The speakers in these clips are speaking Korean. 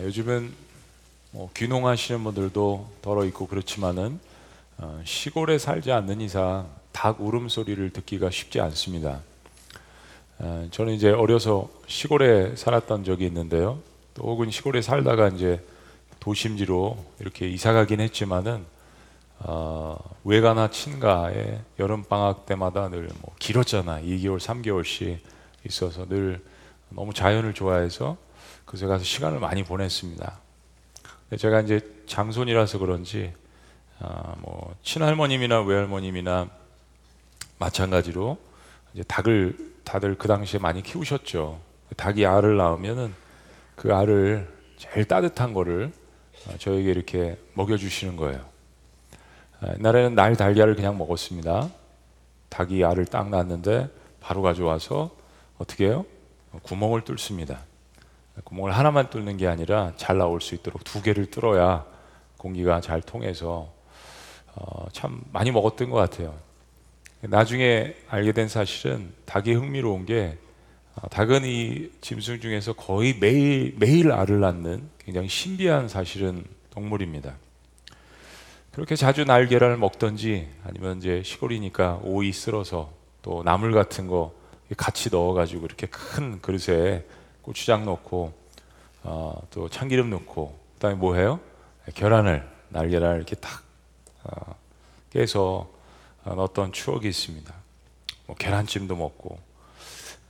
아, 요즘은 뭐 귀농하시는 분들도 덜어 있고 그렇지만은 어, 시골에 살지 않는 이상 닭 울음소리를 듣기가 쉽지 않습니다. 어, 저는 이제 어려서 시골에 살았던 적이 있는데요. 또 혹은 시골에 살다가 이제 도심지로 이렇게 이사 가긴 했지만은 어, 외가나 친가에 여름 방학 때마다 늘 뭐 길었잖아 2개월 3개월씩 있어서 늘 너무 자연을 좋아해서 그새 가서 시간을 많이 보냈습니다. 제가 이제 장손이라서 그런지 아, 뭐 친할머님이나 외할머님이나 마찬가지로 이제 닭을 다들 그 당시에 많이 키우셨죠. 닭이 알을 낳으면은 그 알을 제일 따뜻한 거를 아, 저에게 이렇게 먹여주시는 거예요. 아, 옛날에는 날 달걀을 그냥 먹었습니다. 닭이 알을 딱 낳았는데 바로 가져와서 어떻게 해요? 구멍을 뚫습니다. 구멍을 하나만 뚫는 게 아니라 잘 나올 수 있도록 두 개를 뚫어야 공기가 잘 통해서 어, 참 많이 먹었던 것 같아요. 나중에 알게 된 사실은 닭이 흥미로운 게 어, 닭은 이 짐승 중에서 거의 매일 매일 알을 낳는 굉장히 신비한 사실은 동물입니다. 그렇게 자주 날계란을 먹던지 아니면 이제 시골이니까 오이 쓸어서 또 나물 같은 거 같이 넣어가지고 이렇게 큰 그릇에 고추장 넣고 어, 또 참기름 넣고 그다음에 뭐 해요? 계란을 날계란을 이렇게 탁 어, 깨서 어, 넣었던 추억이 있습니다. 뭐 계란찜도 먹고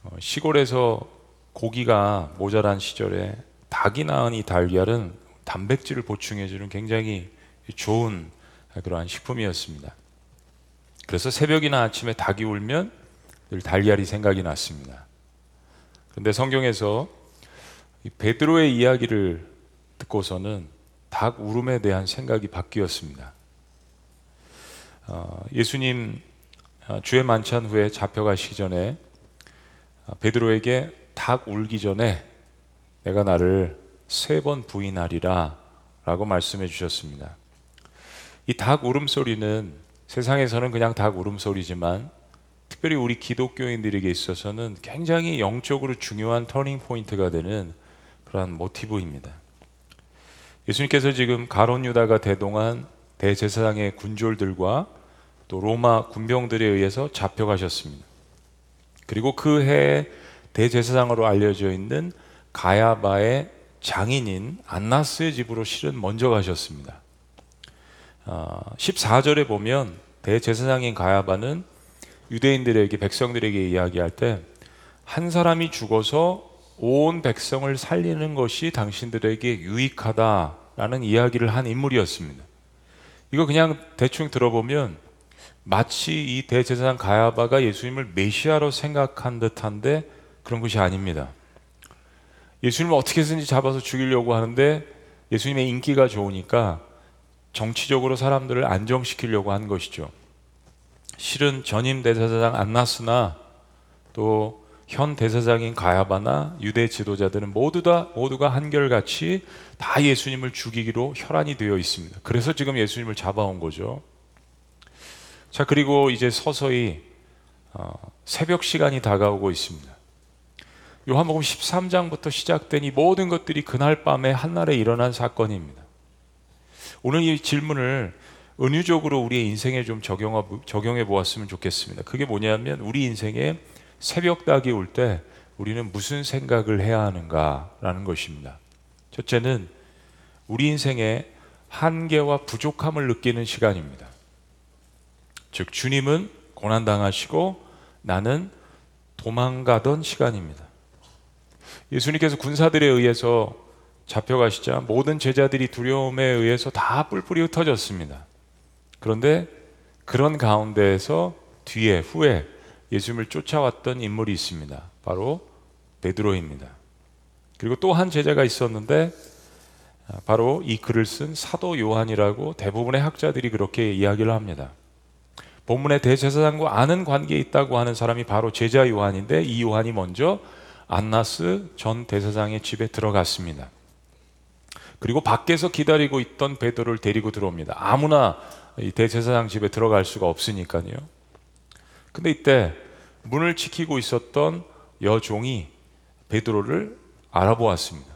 어, 시골에서 고기가 모자란 시절에 닭이 낳은 이 달걀은 단백질을 보충해주는 굉장히 좋은 그러한 식품이었습니다. 그래서 새벽이나 아침에 닭이 울면 늘 달걀이 생각이 났습니다. 그런데 성경에서 베드로의 이야기를 듣고서는 닭 울음에 대한 생각이 바뀌었습니다. 어, 예수님 어, 주의 만찬 후에 잡혀가시기 전에 어, 베드로에게 닭 울기 전에 네가 나를 세 번 부인하리라 라고 말씀해 주셨습니다. 이 닭 울음소리는 세상에서는 그냥 닭 울음소리지만 특별히 우리 기독교인들에게 있어서는 굉장히 영적으로 중요한 터닝 포인트가 되는 그러한 모티브입니다. 예수님께서 지금 가룟 유다가 대동한 대제사장의 군졸들과 또 로마 군병들에 의해서 잡혀가셨습니다. 그리고 그 해에 대제사장으로 알려져 있는 가야바의 장인인 안나스의 집으로 실은 먼저 가셨습니다. 14절에 아, 보면 대제사장인 가야바는 유대인들에게 백성들에게 이야기할 때 한 사람이 죽어서 온 백성을 살리는 것이 당신들에게 유익하다라는 이야기를 한 인물이었습니다. 이거 그냥 대충 들어보면 마치 이 대제사장 가야바가 예수님을 메시아로 생각한 듯한데 그런 것이 아닙니다. 예수님을 어떻게 든지 잡아서 죽이려고 하는데 예수님의 인기가 좋으니까 정치적으로 사람들을 안정시키려고 한 것이죠. 실은 전임 대제사장 안나스나 또 현 대사장인 가야바나 유대 지도자들은 모두 다 모두가 한결같이 다 예수님을 죽이기로 혈안이 되어 있습니다. 그래서 지금 예수님을 잡아온 거죠. 자 그리고 이제 서서히 어, 새벽 시간이 다가오고 있습니다. 요한복음 13장부터 시작된 이 모든 것들이 그날 밤에 한날에 일어난 사건입니다. 오늘 이 질문을 은유적으로 우리의 인생에 좀 적용해 보았으면 좋겠습니다. 그게 뭐냐면 우리 인생에 새벽 닭이 올 때 우리는 무슨 생각을 해야 하는가라는 것입니다. 첫째는 우리 인생에 한계와 부족함을 느끼는 시간입니다. 즉 주님은 고난 당하시고 나는 도망가던 시간입니다. 예수님께서 군사들에 의해서 잡혀가시자 모든 제자들이 두려움에 의해서 다 뿔뿔이 흩어졌습니다. 그런데 그런 가운데에서 뒤에 후에 예수님을 쫓아왔던 인물이 있습니다. 바로 베드로입니다. 그리고 또 한 제자가 있었는데 아, 바로 이 글을 쓴 사도 요한이라고 대부분의 학자들이 그렇게 이야기를 합니다. 본문의 대제사장과 아는 관계에 있다고 하는 사람이 바로 제자 요한인데 이 요한이 먼저 안나스 전 대제사장의 집에 들어갔습니다. 그리고 밖에서 기다리고 있던 베드로를 데리고 들어옵니다. 아무나 이 대제사장 집에 들어갈 수가 없으니까요. 근데 이때 문을 지키고 있었던 여종이 베드로를 알아보았습니다.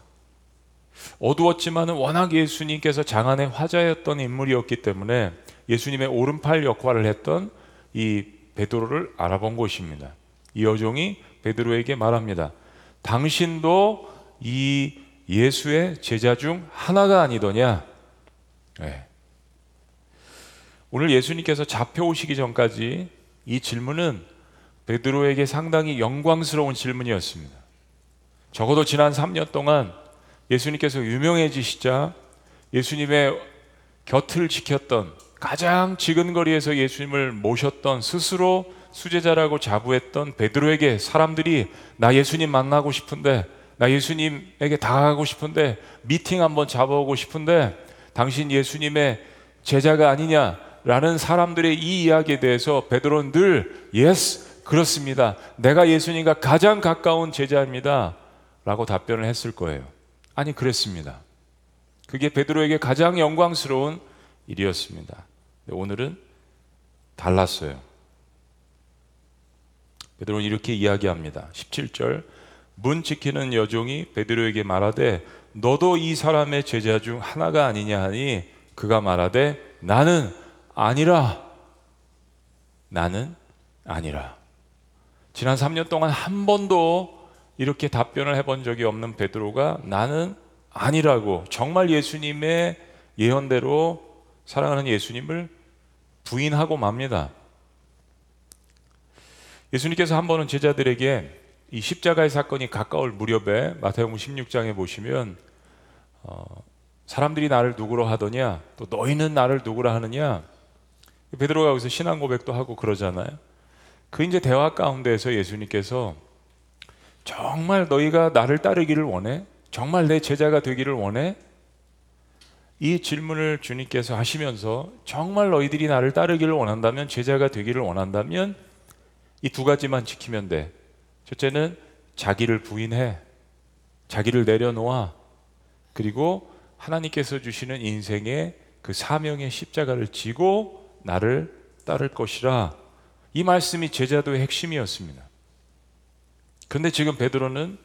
어두웠지만은 워낙 예수님께서 장안의 화자였던 인물이었기 때문에 예수님의 오른팔 역할을 했던 이 베드로를 알아본 것입니다. 이 여종이 베드로에게 말합니다. 당신도 이 예수의 제자 중 하나가 아니더냐? 네. 오늘 예수님께서 잡혀오시기 전까지 이 질문은 베드로에게 상당히 영광스러운 질문이었습니다. 적어도 지난 3년 동안 예수님께서 유명해지시자 예수님의 곁을 지켰던 가장 지근거리에서 예수님을 모셨던 스스로 수제자라고 자부했던 베드로에게 사람들이 나 예수님 만나고 싶은데 나 예수님에게 다가가고 싶은데 미팅 한번 잡아오고 싶은데 당신 예수님의 제자가 아니냐 라는 사람들의 이 이야기에 대해서 베드로는 늘 yes 그렇습니다. 내가 예수님과 가장 가까운 제자입니다. 라고 답변을 했을 거예요. 아니 그랬습니다. 그게 베드로에게 가장 영광스러운 일이었습니다. 오늘은 달랐어요. 베드로는 이렇게 이야기합니다. 17절 문 지키는 여종이 베드로에게 말하되 너도 이 사람의 제자 중 하나가 아니냐 하니 그가 말하되 나는 아니라 나는 아니라 지난 3년 동안 한 번도 이렇게 답변을 해본 적이 없는 베드로가 나는 아니라고 정말 예수님의 예언대로 사랑하는 예수님을 부인하고 맙니다. 예수님께서 한 번은 제자들에게 이 십자가의 사건이 가까울 무렵에 마태복음 16장에 보시면 어, 사람들이 나를 누구로 하더냐 또 너희는 나를 누구라 하느냐 베드로가 여기서 신앙 고백도 하고 그러잖아요. 그 이제 대화 가운데에서 예수님께서 정말 너희가 나를 따르기를 원해? 정말 내 제자가 되기를 원해? 이 질문을 주님께서 하시면서 정말 너희들이 나를 따르기를 원한다면 제자가 되기를 원한다면 이 두 가지만 지키면 돼. 첫째는 자기를 부인해. 자기를 내려놓아. 그리고 하나님께서 주시는 인생의 그 사명의 십자가를 지고 나를 따를 것이라. 이 말씀이 제자도의 핵심이었습니다. 그런데 지금 베드로는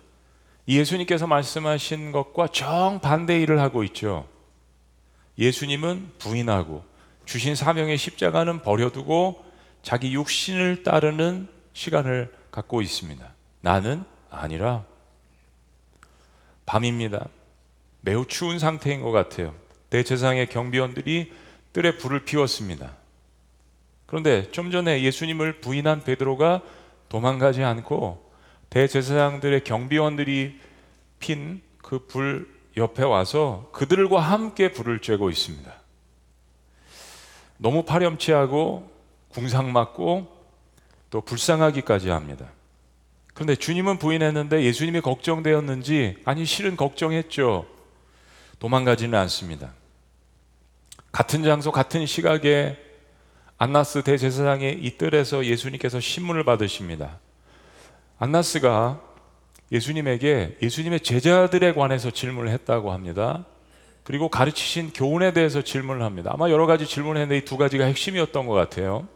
예수님께서 말씀하신 것과 정반대 일을 하고 있죠. 예수님은 부인하고 주신 사명의 십자가는 버려두고 자기 육신을 따르는 시간을 갖고 있습니다. 나는 아니라 밤입니다. 매우 추운 상태인 것 같아요. 대제상의 경비원들이 뜰에 불을 피웠습니다. 그런데 좀 전에 예수님을 부인한 베드로가 도망가지 않고 대제사장들의 경비원들이 핀 그 불 옆에 와서 그들과 함께 불을 쬐고 있습니다. 너무 파렴치하고 궁상 맞고 또 불쌍하기까지 합니다. 그런데 주님은 부인했는데 예수님이 걱정되었는지 아니 실은 걱정했죠. 도망가지는 않습니다. 같은 장소 같은 시각에 안나스 대제사장의 이 뜰에서 예수님께서 신문을 받으십니다. 안나스가 예수님에게 예수님의 제자들에 관해서 질문을 했다고 합니다. 그리고 가르치신 교훈에 대해서 질문을 합니다. 아마 여러 가지 질문을 했는데 이 두 가지가 핵심이었던 것 같아요.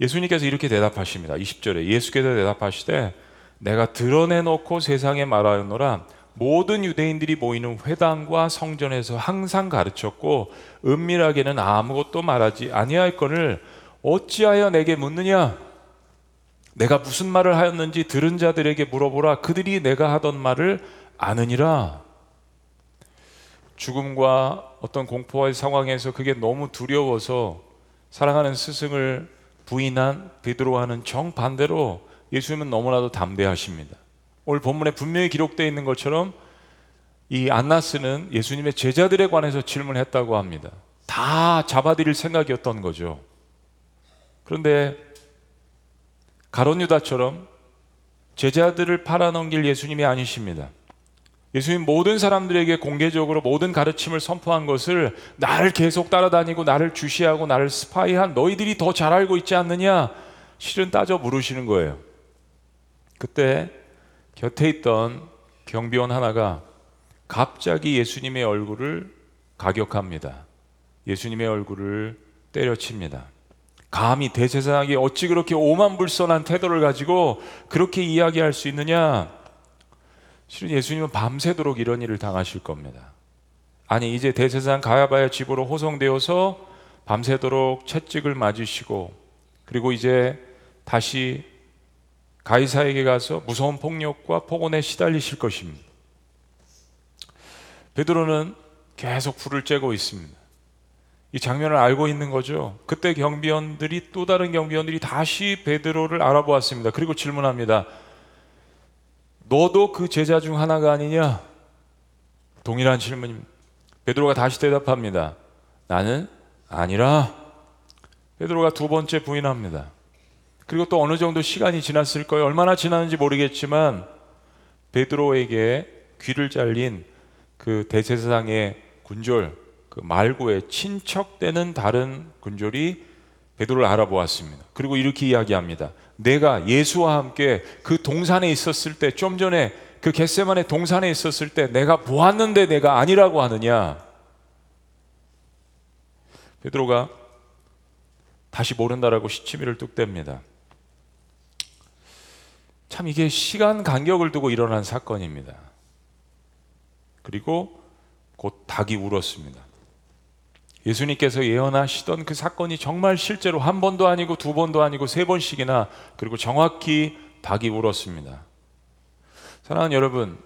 예수님께서 이렇게 대답하십니다. 20절에 예수께서 대답하시되 내가 드러내놓고 세상에 말하였노라 모든 유대인들이 모이는 회당과 성전에서 항상 가르쳤고 은밀하게는 아무것도 말하지 아니할 것을 어찌하여 내게 묻느냐? 내가 무슨 말을 하였는지 들은 자들에게 물어보라. 그들이 내가 하던 말을 아느니라. 죽음과 어떤 공포의 상황에서 그게 너무 두려워서 사랑하는 스승을 부인한 베드로와는 정반대로 예수님은 너무나도 담대하십니다. 오늘 본문에 분명히 기록되어 있는 것처럼 이 안나스는 예수님의 제자들에 관해서 질문했다고 합니다. 다 잡아들일 생각이었던 거죠. 그런데 가론 유다처럼 제자들을 팔아넘길 예수님이 아니십니다. 예수님 모든 사람들에게 공개적으로 모든 가르침을 선포한 것을 나를 계속 따라다니고 나를 주시하고 나를 스파이한 너희들이 더 잘 알고 있지 않느냐? 실은 따져 물으시는 거예요. 그때 곁에 있던 경비원 하나가 갑자기 예수님의 얼굴을 가격합니다. 예수님의 얼굴을 때려칩니다. 감히 대제사장이 어찌 그렇게 오만불선한 태도를 가지고 그렇게 이야기할 수 있느냐? 실은 예수님은 밤새도록 이런 일을 당하실 겁니다. 아니 이제 대세상 가야바야 집으로 호송되어서 밤새도록 채찍을 맞으시고 그리고 이제 다시 가이사에게 가서 무서운 폭력과 폭언에 시달리실 것입니다. 베드로는 계속 불을 쬐고 있습니다. 이 장면을 알고 있는 거죠. 그때 경비원들이 또 다른 경비원들이 다시 베드로를 알아보았습니다. 그리고 질문합니다. 너도 그 제자 중 하나가 아니냐? 동일한 질문입니다. 베드로가 다시 대답합니다. 나는 아니라. 베드로가 두 번째 부인합니다. 그리고 또 어느 정도 시간이 지났을 거예요. 얼마나 지났는지 모르겠지만 베드로에게 귀를 잘린 그 대제사장의 군졸 그 말고의 친척되는 다른 군졸이 베드로를 알아보았습니다. 그리고 이렇게 이야기합니다. 내가 예수와 함께 그 동산에 있었을 때 좀 전에 그 겟세만의 동산에 있었을 때 내가 보았는데 내가 아니라고 하느냐? 베드로가 다시 모른다라고 시치미를 뚝 뗍니다. 참 이게 시간 간격을 두고 일어난 사건입니다. 그리고 곧 닭이 울었습니다. 예수님께서 예언하시던 그 사건이 정말 실제로 한 번도 아니고 두 번도 아니고 세 번씩이나 그리고 정확히 닭이 울었습니다. 사랑하는 여러분,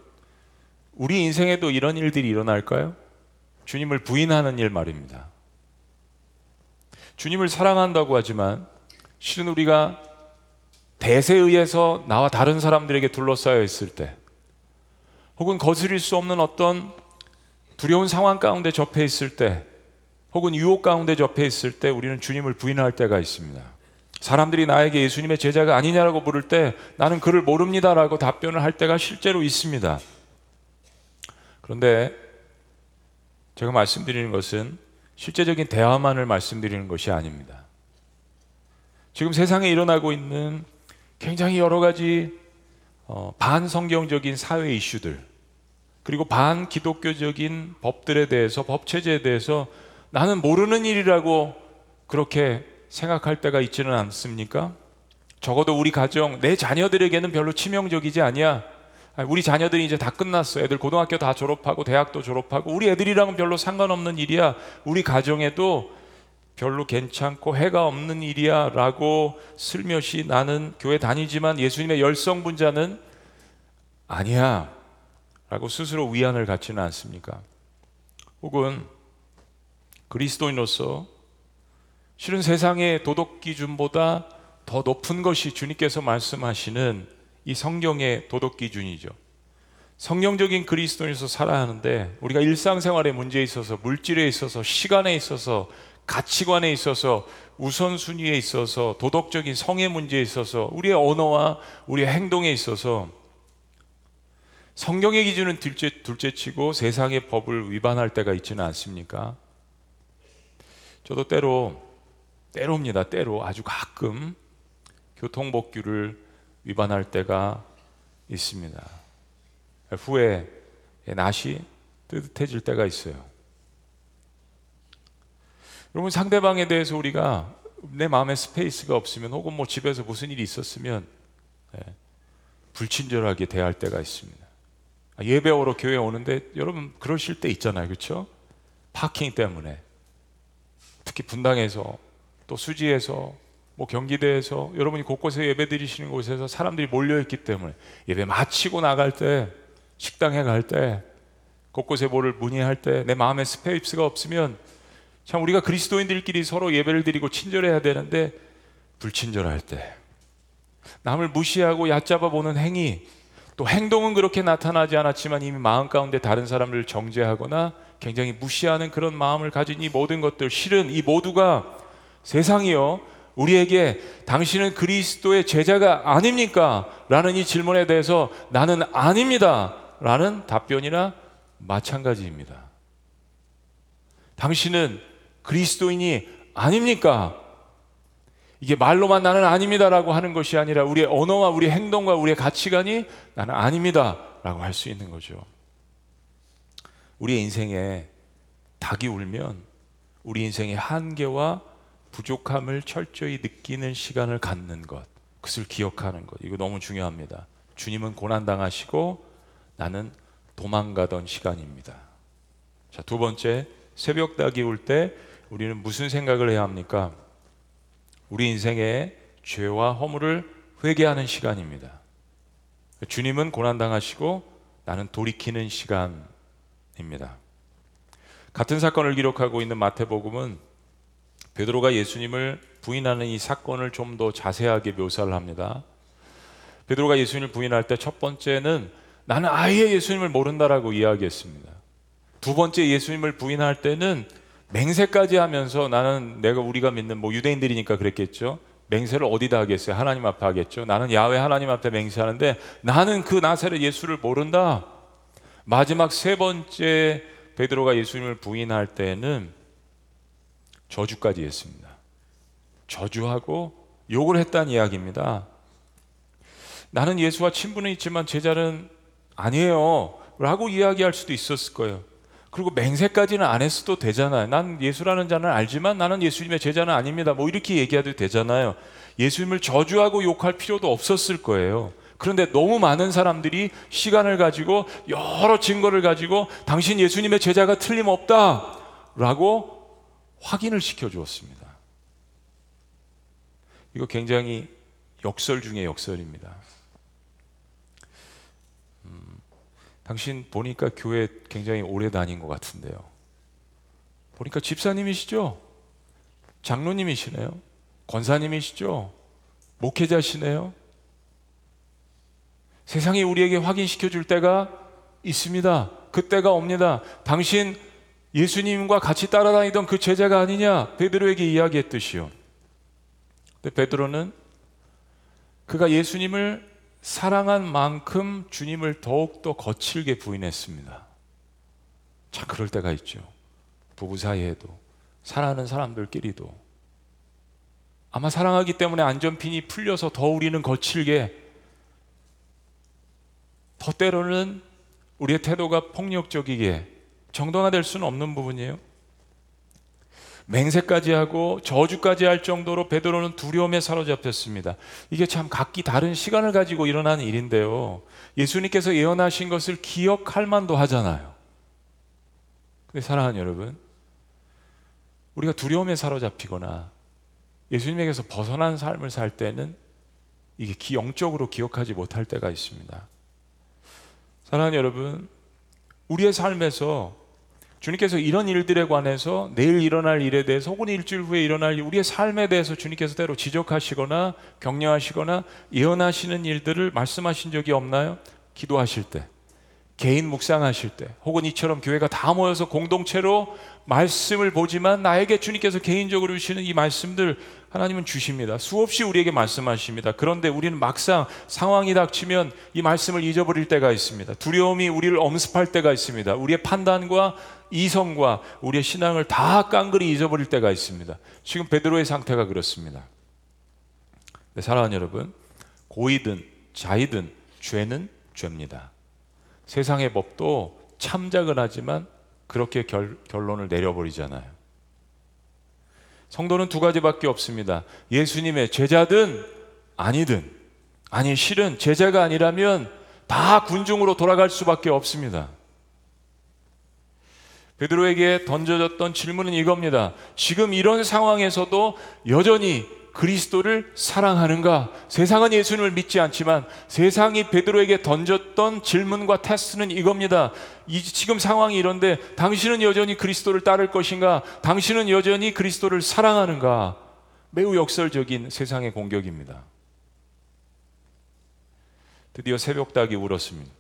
우리 인생에도 이런 일들이 일어날까요? 주님을 부인하는 일 말입니다. 주님을 사랑한다고 하지만 실은 우리가 대세에 의해서 나와 다른 사람들에게 둘러싸여 있을 때 혹은 거스릴 수 없는 어떤 두려운 상황 가운데 접해 있을 때 혹은 유혹 가운데 접해 있을 때 우리는 주님을 부인할 때가 있습니다. 사람들이 나에게 예수님의 제자가 아니냐라고 물을 때 나는 그를 모릅니다라고 답변을 할 때가 실제로 있습니다. 그런데 제가 말씀드리는 것은 실제적인 대화만을 말씀드리는 것이 아닙니다. 지금 세상에 일어나고 있는 굉장히 여러 가지 어, 반성경적인 사회 이슈들 그리고 반기독교적인 법들에 대해서 법 체제에 대해서 나는 모르는 일이라고 그렇게 생각할 때가 있지는 않습니까? 적어도 우리 가정, 내 자녀들에게는 별로 치명적이지 아니야. 우리 자녀들이 이제 다 끝났어. 애들 고등학교 다 졸업하고 대학도 졸업하고 우리 애들이랑은 별로 상관없는 일이야. 우리 가정에도 별로 괜찮고 해가 없는 일이야 라고 슬며시 나는 교회 다니지만 예수님의 열성 분자는 아니야. 라고 스스로 위안을 갖지는 않습니까? 혹은 그리스도인으로서 실은 세상의 도덕 기준보다 더 높은 것이 주님께서 말씀하시는 이 성경의 도덕 기준이죠. 성경적인 그리스도인에서 살아야 하는데 우리가 일상생활의 문제에 있어서 물질에 있어서 시간에 있어서 가치관에 있어서 우선순위에 있어서 도덕적인 성의 문제에 있어서 우리의 언어와 우리의 행동에 있어서 성경의 기준은 둘째, 둘째 치고 세상의 법을 위반할 때가 있지는 않습니까? 저도 때로 때로입니다. 때로 아주 가끔 교통법규를 위반할 때가 있습니다. 후에 낯이 뜨뜻해질 때가 있어요. 여러분 상대방에 대해서 우리가 내 마음에 space가 없으면 혹은 뭐 집에서 무슨 일이 있었으면 예, 불친절하게 대할 때가 있습니다. 예배 보러 교회 오는데 여러분 그러실 때 있잖아요, 그렇죠? parking 때문에 특히 분당에서 또 수지에서 뭐 경기대에서 여러분이 곳곳에 예배 드리시는 곳에서 사람들이 몰려 있기 때문에 예배 마치고 나갈 때 식당에 갈 때 곳곳에 뭐를 문의할 때 내 마음에 space가 없으면 참 우리가 그리스도인들끼리 서로 예배를 드리고 친절해야 되는데 불친절할 때 남을 무시하고 얕잡아 보는 행위 또 행동은 그렇게 나타나지 않았지만 이미 마음 가운데 다른 사람을 정죄하거나 굉장히 무시하는 그런 마음을 가진 이 모든 것들 실은 이 모두가 세상이요 우리에게 당신은 그리스도의 제자가 아닙니까? 라는 이 질문에 대해서 나는 아닙니다. 라는 답변이나 마찬가지입니다. 당신은 그리스도인이 아닙니까? 이게 말로만 나는 아닙니다라고 하는 것이 아니라 우리의 언어와 우리의 행동과 우리의 가치관이 나는 아닙니다라고 할 수 있는 거죠. 우리의 인생에 닭이 울면 우리 인생의 한계와 부족함을 철저히 느끼는 시간을 갖는 것, 그것을 기억하는 것, 이거 너무 중요합니다. 주님은 고난당하시고 나는 도망가던 시간입니다. 자, 두 번째, 새벽 닭이 올때 우리는 무슨 생각을 해야 합니까? 우리 인생에 죄와 허물을 회개하는 시간입니다. 주님은 고난당하시고 나는 돌이키는 시간입니다. 같은 사건을 기록하고 있는 마태복음은 베드로가 예수님을 부인하는 이 사건을 좀 더 자세하게 묘사를 합니다. 베드로가 예수님을 부인할 때 첫 번째는 나는 아예 예수님을 모른다라고 이야기했습니다. 두 번째 예수님을 부인할 때는 맹세까지 하면서 나는 내가 우리가 믿는 뭐 유대인들이니까 그랬겠죠. 맹세를 어디다 하겠어요? 하나님 앞에 하겠죠. 나는 야외 하나님 앞에 맹세하는데 나는 그 나사렛 예수를 모른다. 마지막 세 번째 베드로가 예수님을 부인할 때는 저주까지 했습니다. 저주하고 욕을 했다는 이야기입니다. 나는 예수와 친분은 있지만 제자는 아니에요. 라고 이야기할 수도 있었을 거예요. 그리고 맹세까지는 안 했어도 되잖아요. 난 예수라는 자는 알지만 나는 예수님의 제자는 아닙니다. 뭐 이렇게 얘기해도 되잖아요. 예수님을 저주하고 욕할 필요도 없었을 거예요. 그런데 너무 많은 사람들이 시간을 가지고 여러 증거를 가지고 당신 예수님의 제자가 틀림없다. 라고 확인을 시켜 주었습니다. 이거 굉장히 역설 중의 역설입니다. 당신 보니까 교회 굉장히 오래 다닌 것 같은데요. 보니까 집사님이시죠? 장로님이시네요? 권사님이시죠? 목회자시네요? 세상이 우리에게 확인시켜 줄 때가 있습니다. 그 때가 옵니다. 당신 예수님과 같이 따라다니던 그 제자가 아니냐? 베드로에게 이야기했듯이요. 근데 베드로는 그가 예수님을 사랑한 만큼 주님을 더욱더 거칠게 부인했습니다. 참 그럴 때가 있죠. 부부 사이에도 사랑하는 사람들끼리도 아마 사랑하기 때문에 안전핀이 풀려서 더 우리는 거칠게 더 때로는 우리의 태도가 폭력적이게 정당화될 수는 없는 부분이에요. 맹세까지 하고 저주까지 할 정도로 베드로는 두려움에 사로잡혔습니다. 이게 참 각기 다른 시간을 가지고 일어나는 일인데요. 예수님께서 예언하신 것을 기억할 만도 하잖아요. 근데 사랑하는 여러분, 우리가 두려움에 사로잡히거나 예수님에게서 벗어난 삶을 살 때는 이게 영적으로 기억하지 못할 때가 있습니다. 사랑하는 여러분, 우리의 삶에서 주님께서 이런 일들에 관해서 내일 일어날 일에 대해서 혹은 일주일 후에 일어날 우리의 삶에 대해서 주님께서 때로 지적하시거나 격려하시거나 예언하시는 일들을 말씀하신 적이 없나요? 기도하실 때, 개인 묵상하실 때, 혹은 이처럼 교회가 다 모여서 공동체로 말씀을 보지만 나에게 주님께서 개인적으로 주시는 이 말씀들 하나님은 주십니다. 수없이 우리에게 말씀하십니다. 그런데 우리는 막상 상황이 닥치면 이 말씀을 잊어버릴 때가 있습니다. 두려움이 우리를 엄습할 때가 있습니다. 우리의 판단과 이성과 우리의 신앙을 다 깡그리 잊어버릴 때가 있습니다. 지금 베드로의 상태가 그렇습니다. 네, 사랑하는 여러분, 고이든 자이든 죄는 죄입니다. 세상의 법도 참작은 하지만 그렇게 결, 결론을 내려버리잖아요. 성도는 두 가지밖에 없습니다. 예수님의 제자든 아니든 아니 실은 제자가 아니라면 다 군중으로 돌아갈 수밖에 없습니다. 베드로에게 던져졌던 질문은 이겁니다. 지금 이런 상황에서도 여전히 그리스도를 사랑하는가? 세상은 예수님을 믿지 않지만 세상이 베드로에게 던졌던 질문과 테스트는 이겁니다. 이, 지금 상황이 이런데 당신은 여전히 그리스도를 따를 것인가? 당신은 여전히 그리스도를 사랑하는가? 매우 역설적인 세상의 공격입니다. 드디어 새벽 닭이 울었습니다.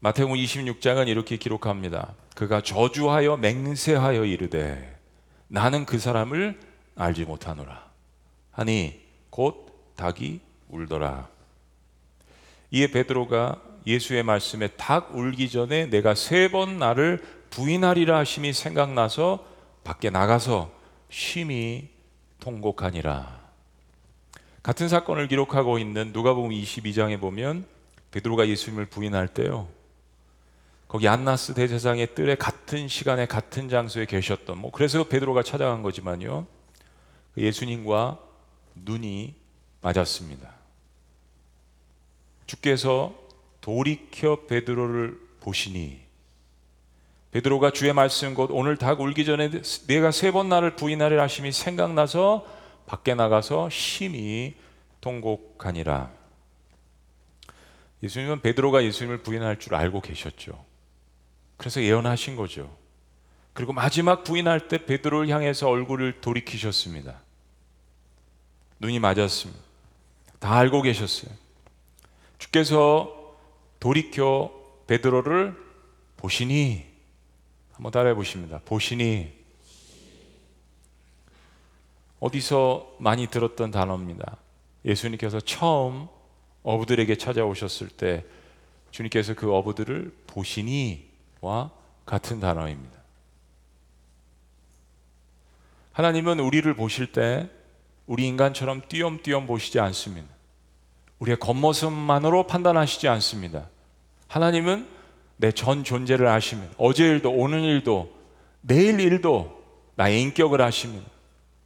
마태복음 26장은 이렇게 기록합니다. 그가 저주하여 맹세하여 이르되 나는 그 사람을 알지 못하노라. 하니 곧 닭이 울더라. 이에 베드로가 예수의 말씀에 닭 울기 전에 내가 세 번 나를 부인하리라 하심이 생각나서 밖에 나가서 심히 통곡하니라. 같은 사건을 기록하고 있는 누가복음 22장에 보면 베드로가 예수님을 부인할 때요. 거기 안나스 대제사장의 뜰에 같은 시간에 같은 장소에 계셨던 뭐 그래서 베드로가 찾아간 거지만요. 그 예수님과 눈이 맞았습니다. 주께서 돌이켜 베드로를 보시니 베드로가 주의 말씀 곧 오늘 닭 울기 전에 내가 세 번 나를 부인하리라 하심이 생각나서 밖에 나가서 심히 통곡하니라. 예수님은 베드로가 예수님을 부인할 줄 알고 계셨죠. 그래서 예언하신 거죠. 그리고 마지막 부인할 때 베드로를 향해서 얼굴을 돌이키셨습니다. 눈이 맞았습니다. 다 알고 계셨어요. 주께서 돌이켜 베드로를 보시니 한번 따라해 보십니다. 보시니 어디서 많이 들었던 단어입니다. 예수님께서 처음 어부들에게 찾아오셨을 때 주님께서 그 어부들을 보시니와 같은 단어입니다. 하나님은 우리를 보실 때 우리 인간처럼 띄엄띄엄 보시지 않습니다. 우리의 겉모습만으로 판단하시지 않습니다. 하나님은 내 전 존재를 아십니다. 어제 일도 오늘 일도 내일 일도 나의 인격을 아십니다.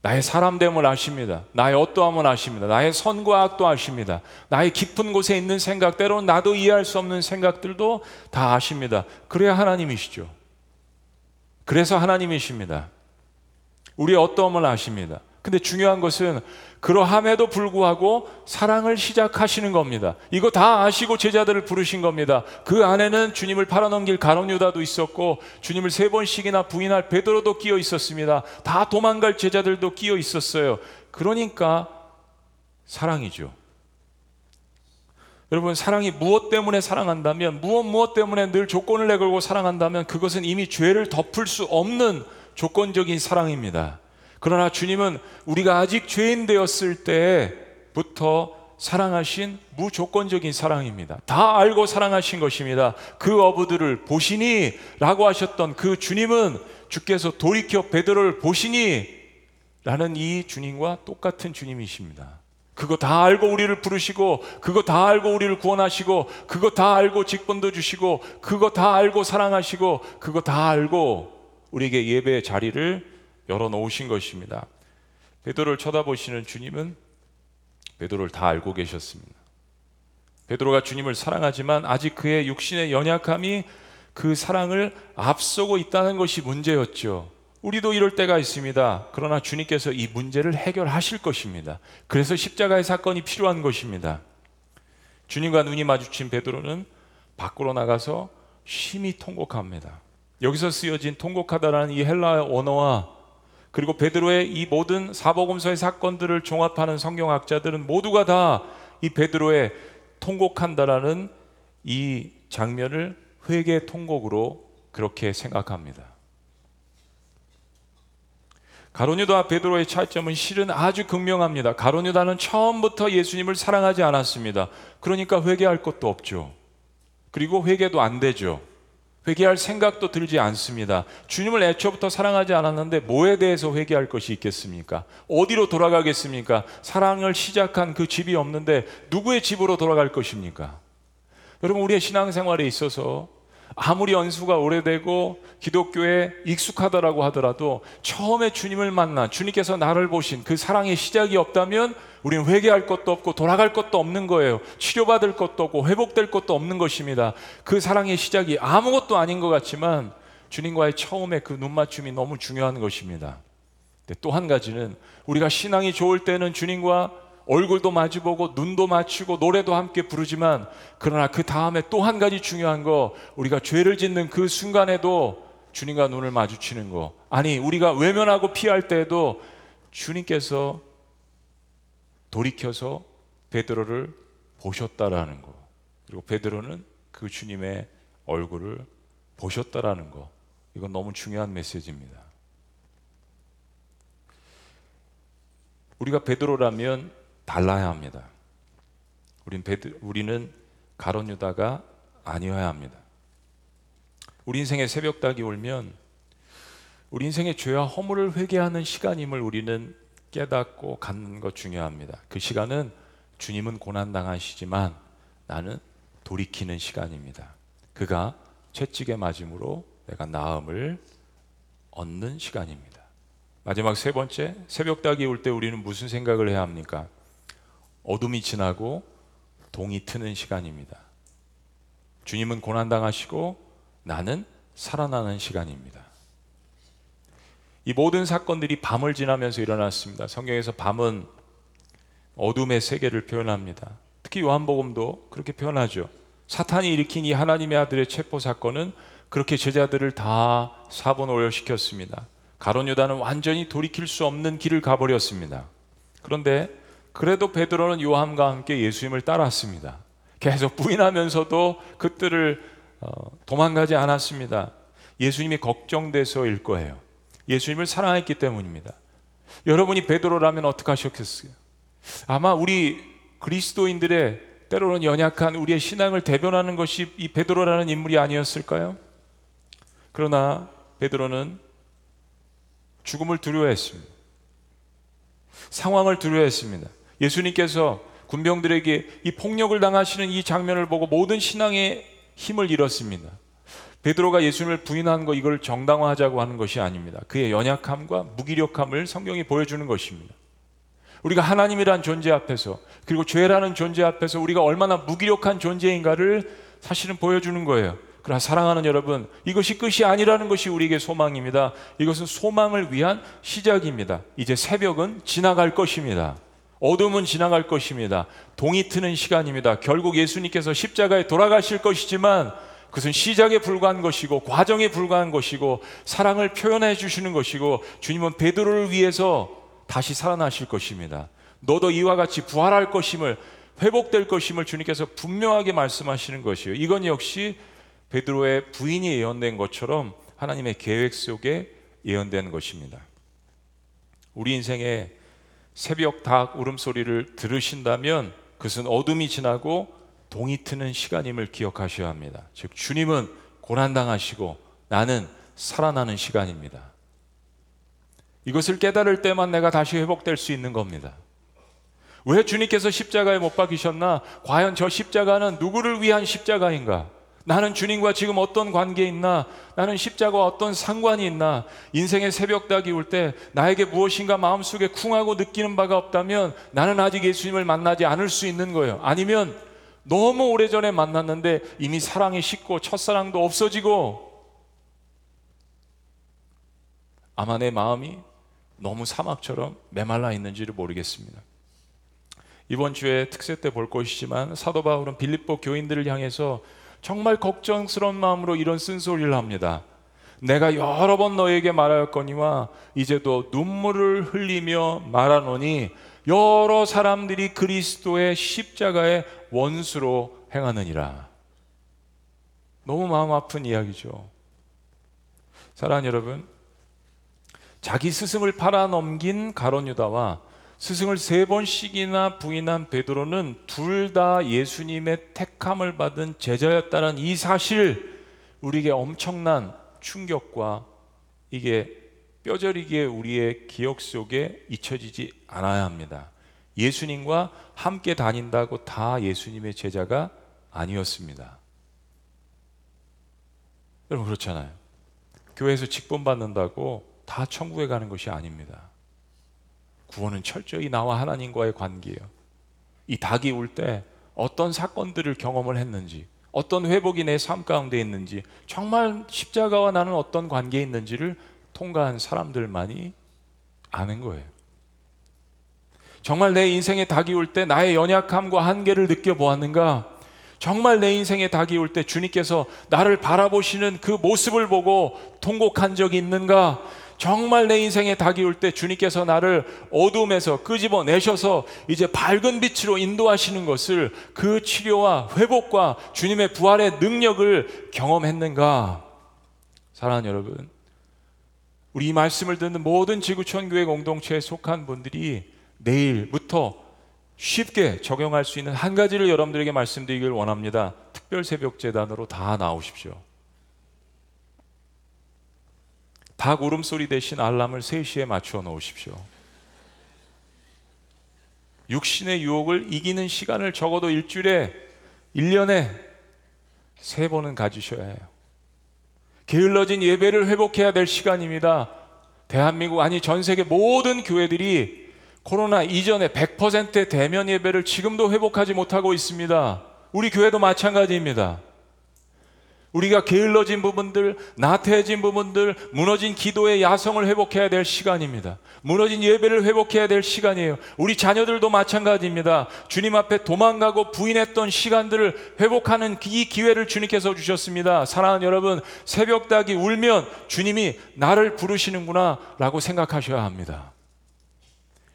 나의 사람됨을 아십니다. 나의 어떠함을 아십니다. 나의 선과 악도 아십니다. 나의 깊은 곳에 있는 생각, 때로는 나도 이해할 수 없는 생각들도 다 아십니다. 그래야 하나님이시죠. 그래서 하나님이십니다. 우리의 어떠함을 아십니다. 근데 중요한 것은 그러함에도 불구하고 사랑을 시작하시는 겁니다. 이거 다 아시고 제자들을 부르신 겁니다. 그 안에는 주님을 팔아넘길 가론 유다도 있었고 주님을 세 번씩이나 부인할 베드로도 끼어 있었습니다. 다 도망갈 제자들도 끼어 있었어요. 그러니까 사랑이죠. 여러분 사랑이 무엇 때문에 사랑한다면 무엇 무엇 때문에 늘 조건을 내걸고 사랑한다면 그것은 이미 죄를 덮을 수 없는 조건적인 사랑입니다. 그러나 주님은 우리가 아직 죄인 되었을 때부터 사랑하신 무조건적인 사랑입니다. 다 알고 사랑하신 것입니다. 그 어부들을 보시니 라고 하셨던 그 주님은 주께서 돌이켜 베드로를 보시니 라는 이 주님과 똑같은 주님이십니다. 그거 다 알고 우리를 부르시고 그거 다 알고 우리를 구원하시고 그거 다 알고 직분도 주시고 그거 다 알고 사랑하시고 그거 다 알고 우리에게 예배의 자리를 열어 놓으신 것입니다. 베드로를 쳐다보시는 주님은 베드로를 다 알고 계셨습니다. 베드로가 주님을 사랑하지만 아직 그의 육신의 연약함이 그 사랑을 앞서고 있다는 것이 문제였죠. 우리도 이럴 때가 있습니다. 그러나 주님께서 이 문제를 해결하실 것입니다. 그래서 십자가의 사건이 필요한 것입니다. 주님과 눈이 마주친 베드로는 밖으로 나가서 심히 통곡합니다. 여기서 쓰여진 통곡하다라는 이 헬라 언어와 그리고 베드로의 이 모든 사복음서의 사건들을 종합하는 성경학자들은 모두가 다 이 베드로의 통곡한다라는 이 장면을 회개 통곡으로 그렇게 생각합니다. 가론유다와 베드로의 차이점은 실은 아주 극명합니다. 가론유다는 처음부터 예수님을 사랑하지 않았습니다. 그러니까 회개할 것도 없죠. 그리고 회개도 안 되죠. 회개할 생각도 들지 않습니다. 주님을 애초부터 사랑하지 않았는데 뭐에 대해서 회개할 것이 있겠습니까? 어디로 돌아가겠습니까? 사랑을 시작한 그 집이 없는데 누구의 집으로 돌아갈 것입니까? 여러분 우리의 신앙생활에 있어서 아무리 연수가 오래되고 기독교에 익숙하다라고 하더라도 처음에 주님을 만나 주님께서 나를 보신 그 사랑의 시작이 없다면 우리는 회개할 것도 없고 돌아갈 것도 없는 거예요. 치료받을 것도 없고 회복될 것도 없는 것입니다. 그 사랑의 시작이 아무것도 아닌 것 같지만 주님과의 처음에 그 눈맞춤이 너무 중요한 것입니다. 또 한 가지는 우리가 신앙이 좋을 때는 주님과 얼굴도 마주보고 눈도 맞추고 노래도 함께 부르지만 그러나 그 다음에 또 한 가지 중요한 거 우리가 죄를 짓는 그 순간에도 주님과 눈을 마주치는 거. 아니 우리가 외면하고 피할 때에도 주님께서 돌이켜서 베드로를 보셨다라는 거. 그리고 베드로는 그 주님의 얼굴을 보셨다라는 거. 이건 너무 중요한 메시지입니다. 우리가 베드로라면 달라야 합니다. 우리는 가론 유다가 아니어야 합니다. 우리 인생의 새벽 닭이 울면 우리 인생의 죄와 허물을 회개하는 시간임을 우리는 깨닫고 갖는 것 중요합니다. 그 시간은 주님은 고난 당하시지만 나는 돌이키는 시간입니다. 그가 채찍에 맞음으로 내가 나음을 얻는 시간입니다. 마지막 세 번째 새벽 닭이 올 때 우리는 무슨 생각을 해야 합니까? 어둠이 지나고 동이 트는 시간입니다. 주님은 고난당하시고 나는 살아나는 시간입니다. 이 모든 사건들이 밤을 지나면서 일어났습니다. 성경에서 밤은 어둠의 세계를 표현합니다. 특히 요한복음도 그렇게 표현하죠. 사탄이 일으킨 이 하나님의 아들의 체포 사건은 그렇게 제자들을 다 사본 오열시켰습니다. 가론 유다는 완전히 돌이킬 수 없는 길을 가버렸습니다. 그런데 그래도 베드로는 요한과 함께 예수님을 따랐습니다. 계속 부인하면서도 그들을 어, 도망가지 않았습니다. 예수님이 걱정돼서일 거예요. 예수님을 사랑했기 때문입니다. 여러분이 베드로라면 어떻게 하셨겠어요? 아마 우리 그리스도인들의 때로는 연약한 우리의 신앙을 대변하는 것이 이 베드로라는 인물이 아니었을까요? 그러나 베드로는 죽음을 두려워했습니다. 상황을 두려워했습니다. 예수님께서 군병들에게 이 폭력을 당하시는 이 장면을 보고 모든 신앙의 힘을 잃었습니다. 베드로가 예수님을 부인한 거 이걸 정당화하자고 하는 것이 아닙니다. 그의 연약함과 무기력함을 성경이 보여주는 것입니다. 우리가 하나님이란 존재 앞에서 그리고 죄라는 존재 앞에서 우리가 얼마나 무기력한 존재인가를 사실은 보여주는 거예요. 그러나 사랑하는 여러분, 이것이 끝이 아니라는 것이 우리에게 소망입니다. 이것은 소망을 위한 시작입니다. 이제 새벽은 지나갈 것입니다. 어둠은 지나갈 것입니다. 동이 트는 시간입니다. 결국 예수님께서 십자가에 돌아가실 것이지만 그것은 시작에 불과한 것이고 과정에 불과한 것이고 사랑을 표현해 주시는 것이고 주님은 베드로를 위해서 다시 살아나실 것입니다. 너도 이와 같이 부활할 것임을 회복될 것임을 주님께서 분명하게 말씀하시는 것이에요. 이건 역시 베드로의 부인이 예언된 것처럼 하나님의 계획 속에 예언된 것입니다. 우리 인생에 새벽 닭 울음소리를 들으신다면 그것은 어둠이 지나고 동이 트는 시간임을 기억하셔야 합니다. 즉 주님은 고난당하시고 나는 살아나는 시간입니다. 이것을 깨달을 때만 내가 다시 회복될 수 있는 겁니다. 왜 주님께서 십자가에 못 박히셨나? 과연 저 십자가는 누구를 위한 십자가인가? 나는 주님과 지금 어떤 관계에 있나? 나는 십자가와 어떤 상관이 있나? 인생의 새벽닭이 올때 나에게 무엇인가 마음속에 쿵하고 느끼는 바가 없다면 나는 아직 예수님을 만나지 않을 수 있는 거예요. 아니면 너무 오래전에 만났는데 이미 사랑이 식고 첫사랑도 없어지고 아마 내 마음이 너무 사막처럼 메말라 있는지를 모르겠습니다. 이번 주에 특세 때 볼 것이지만 사도 바울은 빌립보 교인들을 향해서 정말 걱정스러운 마음으로 이런 쓴소리를 합니다. 내가 여러 번 너에게 말하였거니와 이제도 눈물을 흘리며 말하노니 여러 사람들이 그리스도의 십자가의 원수로 행하느니라. 너무 마음 아픈 이야기죠. 사랑하는 여러분, 자기 스승을 팔아 넘긴 가론 유다와 스승을 세 번씩이나 부인한 베드로는 둘 다 예수님의 택함을 받은 제자였다는 이 사실 우리에게 엄청난 충격과 이게 뼈저리게 우리의 기억 속에 잊혀지지 않아야 합니다. 예수님과 함께 다닌다고 다 예수님의 제자가 아니었습니다. 여러분 그렇잖아요. 교회에서 직분 받는다고 다 천국에 가는 것이 아닙니다. 구원은 철저히 나와 하나님과의 관계예요. 이 닭이 올때 어떤 사건들을 경험을 했는지, 어떤 회복이 내 삶 가운데 있는지, 정말 십자가와 나는 어떤 관계에 있는지를 통과한 사람들만이 아는 거예요. 정말 내 인생에 닭이 올 때 나의 연약함과 한계를 느껴보았는가? 정말 내 인생에 닭이 올 때 주님께서 나를 바라보시는 그 모습을 보고 통곡한 적이 있는가? 정말 내 인생에 닭이 올 때 주님께서 나를 어둠에서 끄집어 내셔서 이제 밝은 빛으로 인도하시는 것을 그 치료와 회복과 주님의 부활의 능력을 경험했는가? 사랑하는 여러분, 우리 이 말씀을 듣는 모든 지구촌 교회 공동체에 속한 분들이 내일부터 쉽게 적용할 수 있는 한 가지를 여러분들에게 말씀드리길 원합니다. 특별 새벽 재단으로 다 나오십시오. 닭 울음소리 대신 알람을 3시에 맞추어 놓으십시오. 육신의 유혹을 이기는 시간을 적어도 일주일에 1년에 세 번은 가지셔야 해요. 게을러진 예배를 회복해야 될 시간입니다. 대한민국 아니 전 세계 모든 교회들이 코로나 이전에 100%의 대면 예배를 지금도 회복하지 못하고 있습니다. 우리 교회도 마찬가지입니다. 우리가 게을러진 부분들, 나태해진 부분들, 무너진 기도의 야성을 회복해야 될 시간입니다. 무너진 예배를 회복해야 될 시간이에요. 우리 자녀들도 마찬가지입니다. 주님 앞에 도망가고 부인했던 시간들을 회복하는 이 기회를 주님께서 주셨습니다. 사랑하는 여러분, 새벽 닭이 울면 주님이 나를 부르시는구나 라고 생각하셔야 합니다.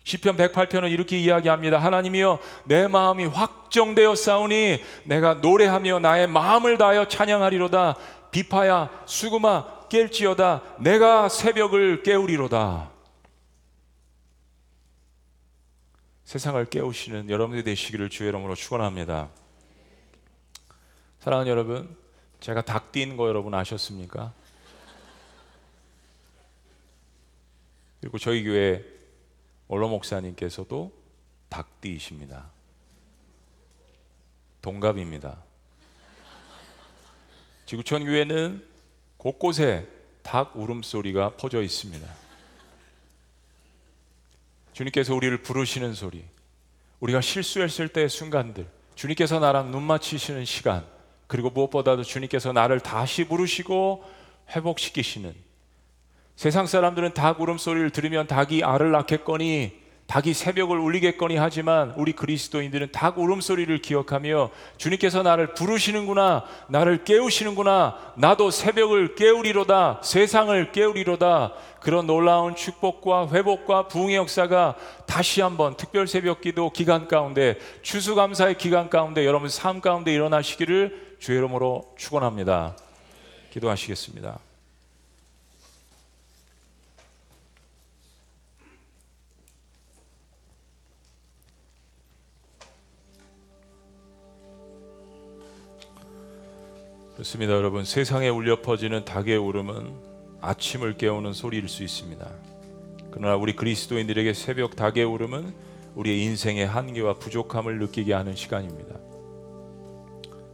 시편 108편은 이렇게 이야기합니다. 하나님이여 내 마음이 확정되어 싸우니 내가 노래하며 나의 마음을 다하여 찬양하리로다. 비파야 수구마 깰지어다. 내가 새벽을 깨우리로다. 세상을 깨우시는 여러분들이 되시기를 주의 이름으로 축원합니다. 사랑하는 여러분, 제가 닭 띠인 거 여러분 아셨습니까? 그리고 저희 교회 원로 목사님께서도 닭띠이십니다. 동갑입니다. 지구촌 교회는 곳곳에 닭 울음소리가 퍼져 있습니다. 주님께서 우리를 부르시는 소리, 우리가 실수했을 때의 순간들, 주님께서 나랑 눈 맞추시는 시간, 그리고 무엇보다도 주님께서 나를 다시 부르시고 회복시키시는 세상 사람들은 닭 울음소리를 들으면 닭이 알을 낳겠거니 닭이 새벽을 울리겠거니 하지만 우리 그리스도인들은 닭 울음소리를 기억하며 주님께서 나를 부르시는구나 나를 깨우시는구나 나도 새벽을 깨우리로다 세상을 깨우리로다. 그런 놀라운 축복과 회복과 부흥의 역사가 다시 한번 특별 새벽 기도 기간 가운데 추수감사의 기간 가운데 여러분 삶 가운데 일어나시기를 주의 이름으로 축원합니다. 기도하시겠습니다 그렇습니다, 여러분. 세상에 울려 퍼지는 닭의 울음은 아침을 깨우는 소리일 수 있습니다. 그러나 우리 그리스도인들에게 새벽 닭의 울음은 우리의 인생의 한계와 부족함을 느끼게 하는 시간입니다.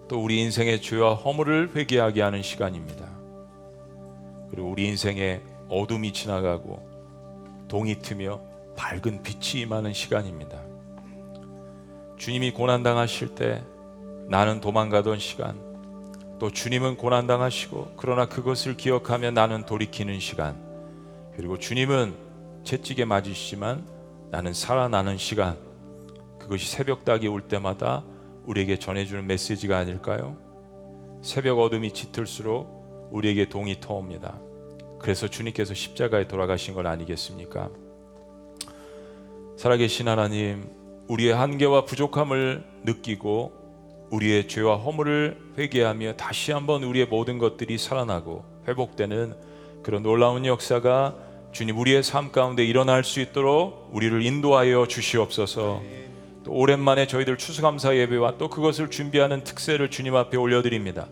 또 우리 인생의 죄와 허물을 회개하게 하는 시간입니다. 그리고 우리 인생의 어둠이 지나가고 동이 트며 밝은 빛이 임하는 시간입니다. 주님이 고난 당하실 때 나는 도망가던 시간, 또 주님은 고난당하시고 그러나 그것을 기억하며 나는 돌이키는 시간 그리고 주님은 채찍에 맞으시지만 나는 살아나는 시간 그것이 새벽 닭이 올 때마다 우리에게 전해주는 메시지가 아닐까요? 새벽 어둠이 짙을수록 우리에게 동이 터옵니다. 그래서 주님께서 십자가에 돌아가신 건 아니겠습니까? 살아계신 하나님, 우리의 한계와 부족함을 느끼고 우리의 죄와 허물을 회개하며 다시 한번 우리의 모든 것들이 살아나고 회복되는 그런 놀라운 역사가 주님 우리의 삶 가운데 일어날 수 있도록 우리를 인도하여 주시옵소서. 또 오랜만에 저희들 추수감사 예배와 또 그것을 준비하는 특세를 주님 앞에 올려드립니다.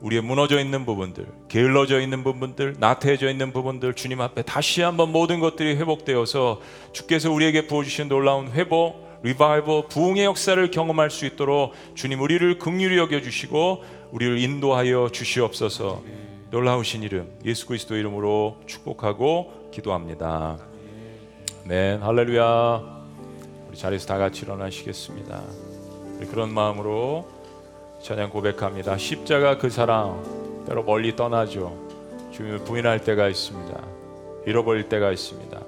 우리의 무너져 있는 부분들, 게을러져 있는 부분들, 나태해져 있는 부분들 주님 앞에 다시 한번 모든 것들이 회복되어서 주께서 우리에게 부어주신 놀라운 회복, 리바이버 부흥의 역사를 경험할 수 있도록 주님 우리를 긍휼히 여겨 주시고 우리를 인도하여 주시옵소서. 놀라우신 이름 예수 그리스도 이름으로 축복하고 기도합니다. 네, 할렐루야. 우리 자리에서 다 같이 일어나시겠습니다. 그런 마음으로 찬양 고백합니다. 십자가 그 사랑 때로 멀리 떠나죠. 주님을 부인할 때가 있습니다. 잃어버릴 때가 있습니다.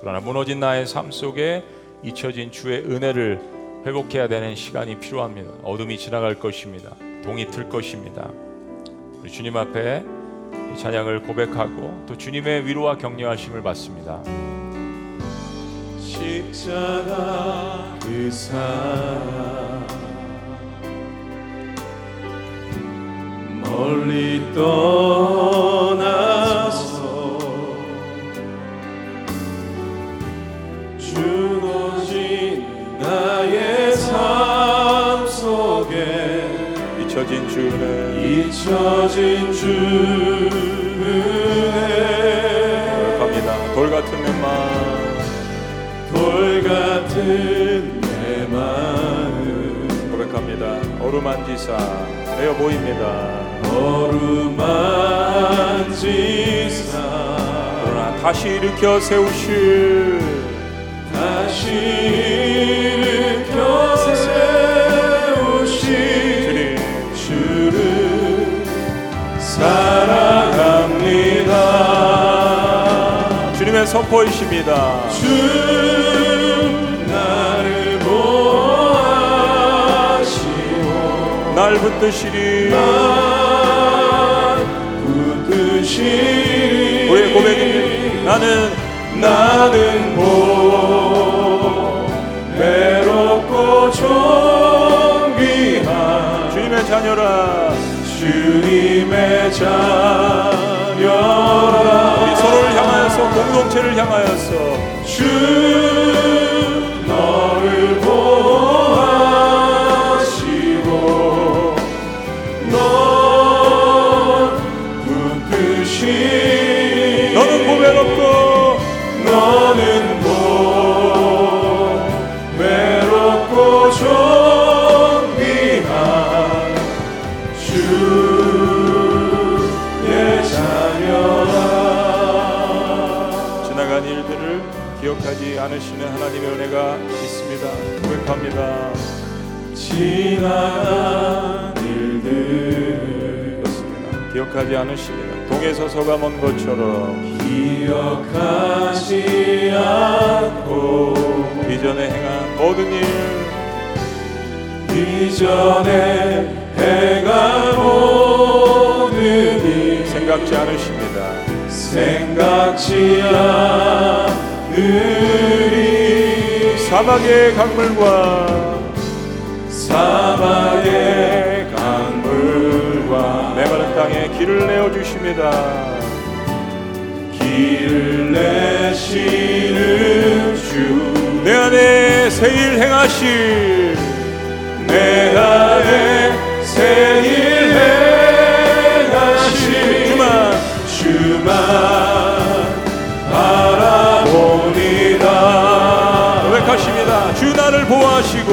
그러나 무너진 나의 삶 속에 잊혀진 주의 은혜를 회복해야 되는 시간이 필요합니다. 어둠이 지나갈 것입니다. 동이 틀 것입니다. 우리 주님 앞에 찬양을 고백하고 또 주님의 위로와 격려하심을 받습니다. 십자가 그 사랑 멀리 떠나 잊혀진 주는 잊혀진 주는 고백합니다. 돌 같은 내 마음. 돌 같은 내 마음. 고백합니다. 어루만지사. 되어 보입니다. 어루만지사. 그러나 다시 일으켜 세우실. 다시 일으켜 세우실 사랑합니다. 주님의 선포이십니다. 주 나를 보아시오 날 붙드시리 날 붙드시리 우리의 고백입니다. 나는 나는 보 외롭고 존귀한 주님의 자녀라 주님 의 자녀라. 우리 서로를 향하여서 공동체를 향하여서 주 않으시는 하나님의 은혜가 있습니다. 고백합니다. 지나간 일들 그렇습니다. 기억하지 않으십니다. 동에 서서가 먼 것처럼 기억하지 않고 이전에 행한 모든 일 이전에 해가 모든 일 생각지 않으십니다. 생각지 않으리 사막의 강물과 사막의 강물과 메마른 땅에 길을 내어 주십니다. 길을 내시는 주 내 안에 새일 행하실 내 안에 새일 행하시 보호하시고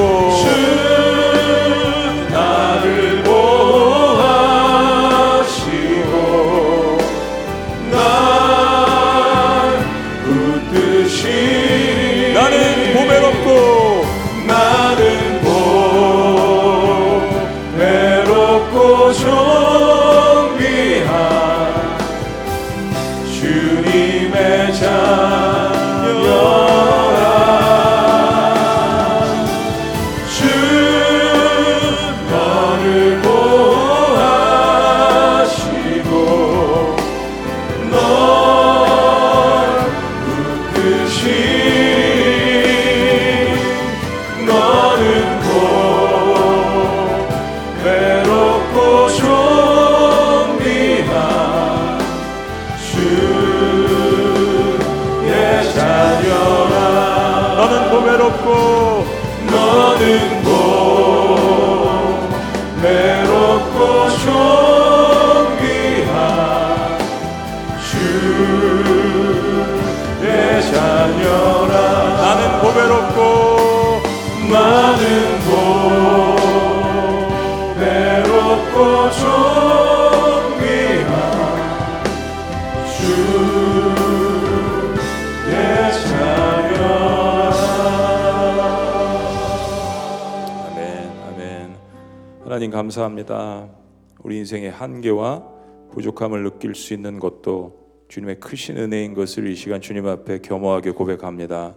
한계와 부족함을 느낄 수 있는 것도 주님의 크신 은혜인 것을 이 시간 주님 앞에 겸허하게 고백합니다.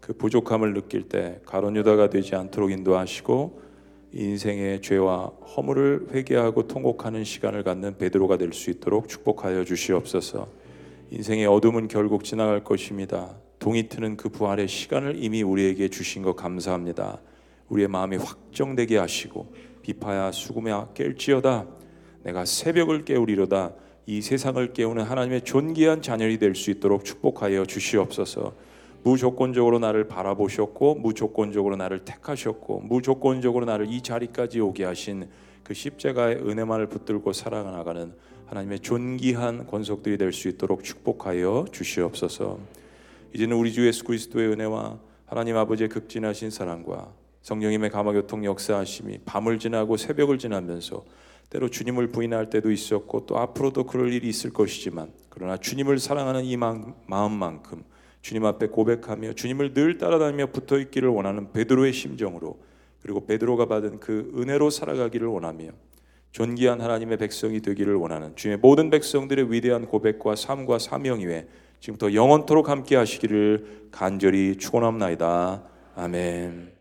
그 부족함을 느낄 때 가론 유다가 되지 않도록 인도하시고 인생의 죄와 허물을 회개하고 통곡하는 시간을 갖는 베드로가 될 수 있도록 축복하여 주시옵소서. 인생의 어둠은 결국 지나갈 것입니다. 동이 트는 그 부활의 시간을 이미 우리에게 주신 것 감사합니다. 우리의 마음이 확정되게 하시고 비파야 수금야 깰지어다 내가 새벽을 깨우리로다 이 세상을 깨우는 하나님의 존귀한 자녀이 될 수 있도록 축복하여 주시옵소서. 무조건적으로 나를 바라보셨고 무조건적으로 나를 택하셨고 무조건적으로 나를 이 자리까지 오게 하신 그 십자가의 은혜만을 붙들고 살아나가는 하나님의 존귀한 권속들이 될 수 있도록 축복하여 주시옵소서. 이제는 우리 주 예수 그리스도의 은혜와 하나님 아버지의 극진하신 사랑과 성령님의 감화 교통 역사하심이 밤을 지나고 새벽을 지나면서 때로 주님을 부인할 때도 있었고 또 앞으로도 그럴 일이 있을 것이지만 그러나 주님을 사랑하는 이 마- 마음만큼 주님 앞에 고백하며 주님을 늘 따라다니며 붙어 있기를 원하는 베드로의 심정으로 그리고 베드로가 받은 그 은혜로 살아가기를 원하며 존귀한 하나님의 백성이 되기를 원하는 주의 모든 백성들의 위대한 고백과 삶과 사명 위에 지금부터 영원토록 함께 하시기를 간절히 축원합나이다. 아멘.